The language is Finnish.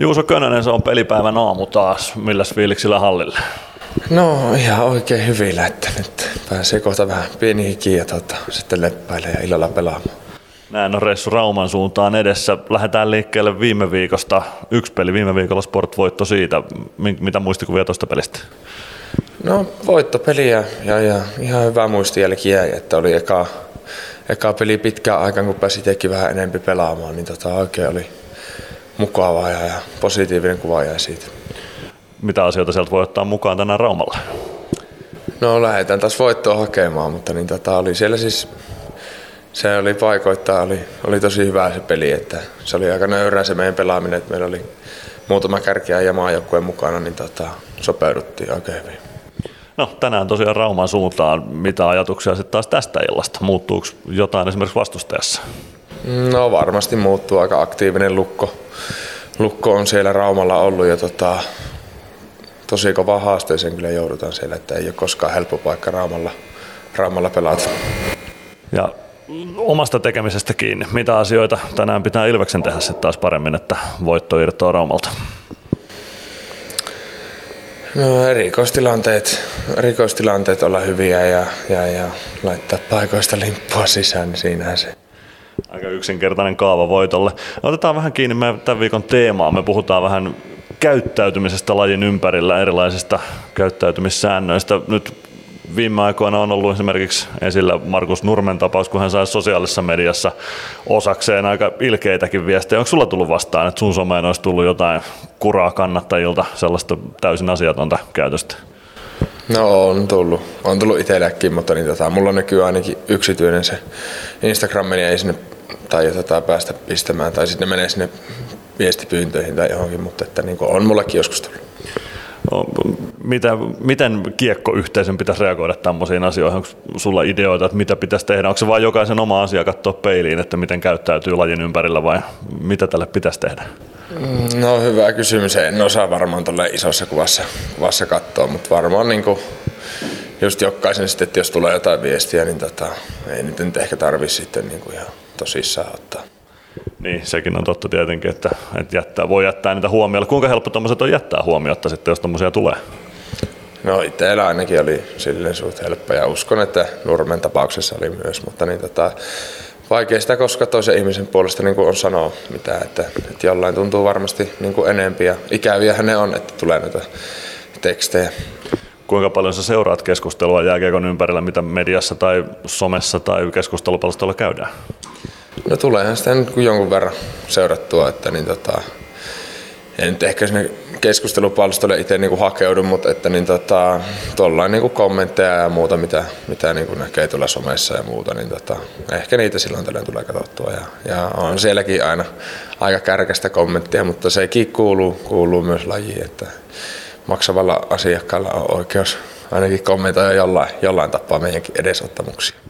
Juuso Könönen, se on pelipäivän aamu taas. Milläs fiiliksillä hallille? No ihan oikein hyvillä, että nyt pääsee kohta vähän pieni hiki ja tota, sitten leppäilee ja illalla pelaamaan. Näin on Ressu Rauman suuntaan edessä. Lähdetään liikkeelle viime viikosta. Yksi peli viime viikolla Sport-voitto siitä. Mitä muistikuvia tuosta pelistä? No voittopeliä ja, ja ihan hyvä muistijälki jäi, että oli eka, eka peli pitkään aikaan, kun pääsi itsekin vähän enemmän pelaamaan, niin tota, oikein oli mukavaa ja, ja positiivinen kuva jäi siitä. Mitä asioita sieltä voi ottaa mukaan tänään Raumalla? No lähdetään taas voittoa hakemaan, mutta niin tota, oli siellä siis se oli paikoittaa, oli, oli tosi hyvä se peli, että se oli aika nöyrää se meidän pelaaminen, että meillä oli muutama kärkiä ja maajoukkueen mukana, niin tota, sopeuduttiin oikein hyvin. No tänään tosiaan Rauman suuntaan. Mitä ajatuksia sitten taas tästä illasta? Muuttuuko jotain esimerkiksi vastustajassa? No varmasti muuttuu aika aktiivinen lukko. Lukko on siellä Raumalla ollut ja tota, tosi kova haasteeseen kyllä joudutaan siellä, että ei ole koskaan helppo paikka Raumalla, Raumalla pelata. Ja omasta tekemisestä kiinni. Mitä asioita tänään pitää Ilveksen tehdä sitten taas paremmin, että voitto irtoaa Raumalta? No erikoistilanteet, erikoistilanteet olla hyviä ja, ja, ja laittaa paikoista limppua sisään, niin siinähän se. Aika yksinkertainen kaava voitolle. Otetaan vähän kiinni meidän tämän viikon teemaa. Me puhutaan vähän käyttäytymisestä lajin ympärillä, erilaisista käyttäytymissäännöistä. Nyt viime aikoina on ollut esimerkiksi esillä Markus Nurmen tapaus, kun hän sai sosiaalisessa mediassa osakseen aika ilkeitäkin viestejä. Onko sulla tullut vastaan, että sun someen olisi tullut jotain kuraa kannattajilta, sellaista täysin asiatonta käytöstä? No on tullut. On tullut itsellekin, mutta niin tota, mulla näkyy ainakin yksityinen se Instagram, niin ei sinne tai tota, päästä pistämään, tai sitten menee sinne viestipyyntöihin tai johonkin, mutta että niin on mullekin joskus tullut. No, mitä, miten kiekkoyhteisön pitäisi reagoida tämmöisiin asioihin? Onko sulla ideoita, että mitä pitäisi tehdä? Onko se vain jokaisen oma asia katsoa peiliin, että miten käyttäytyy lajin ympärillä vai mitä tälle pitäisi tehdä? Mm, no hyvä kysymys. En osaa varmaan tuolle isossa kuvassa, kuvassa katsoa, mutta varmaan niin kuin just jokaisen sitten, että jos tulee jotain viestiä, niin tota, ei nyt ehkä tarvitse sitten niin kuin ihan tosissaan ottaa. Niin, sekin on totta tietenkin, että, että jättää, voi jättää niitä huomioon. Kuinka helppo tuommoiset on jättää huomiota sitten, jos tuommoisia tulee? No itsellä ainakin oli silleen suht helppo ja uskon, että Nurmen tapauksessa oli myös, mutta niin tota, vaikea sitä koska toisen ihmisen puolesta niin on sanoa mitään, että, että jollain tuntuu varmasti niin kuin enempi ja ikäviähän ne on, että tulee näitä tekstejä. Kuinka paljon sä seuraat keskustelua jääkiekon ympärillä, mitä mediassa tai somessa tai keskustelupalstolla käydään? No tuleehan sitä nyt jonkun verran seurattua, että niin tota, en nyt ehkä sinne keskustelupalstolle itse niin hakeudu, mutta että niin tota, tuollain niin kommentteja ja muuta, mitä, mitä niin näkee tuolla somessa ja muuta, niin tota, ehkä niitä silloin tällöin tulee katsottua. Ja, ja on sielläkin aina aika kärkästä kommenttia, mutta sekin kuuluu, kuuluu myös lajiin, että maksavalla asiakkaalla on oikeus ainakin kommentoida jollain, jollain tapaa meidänkin edesottamuksia.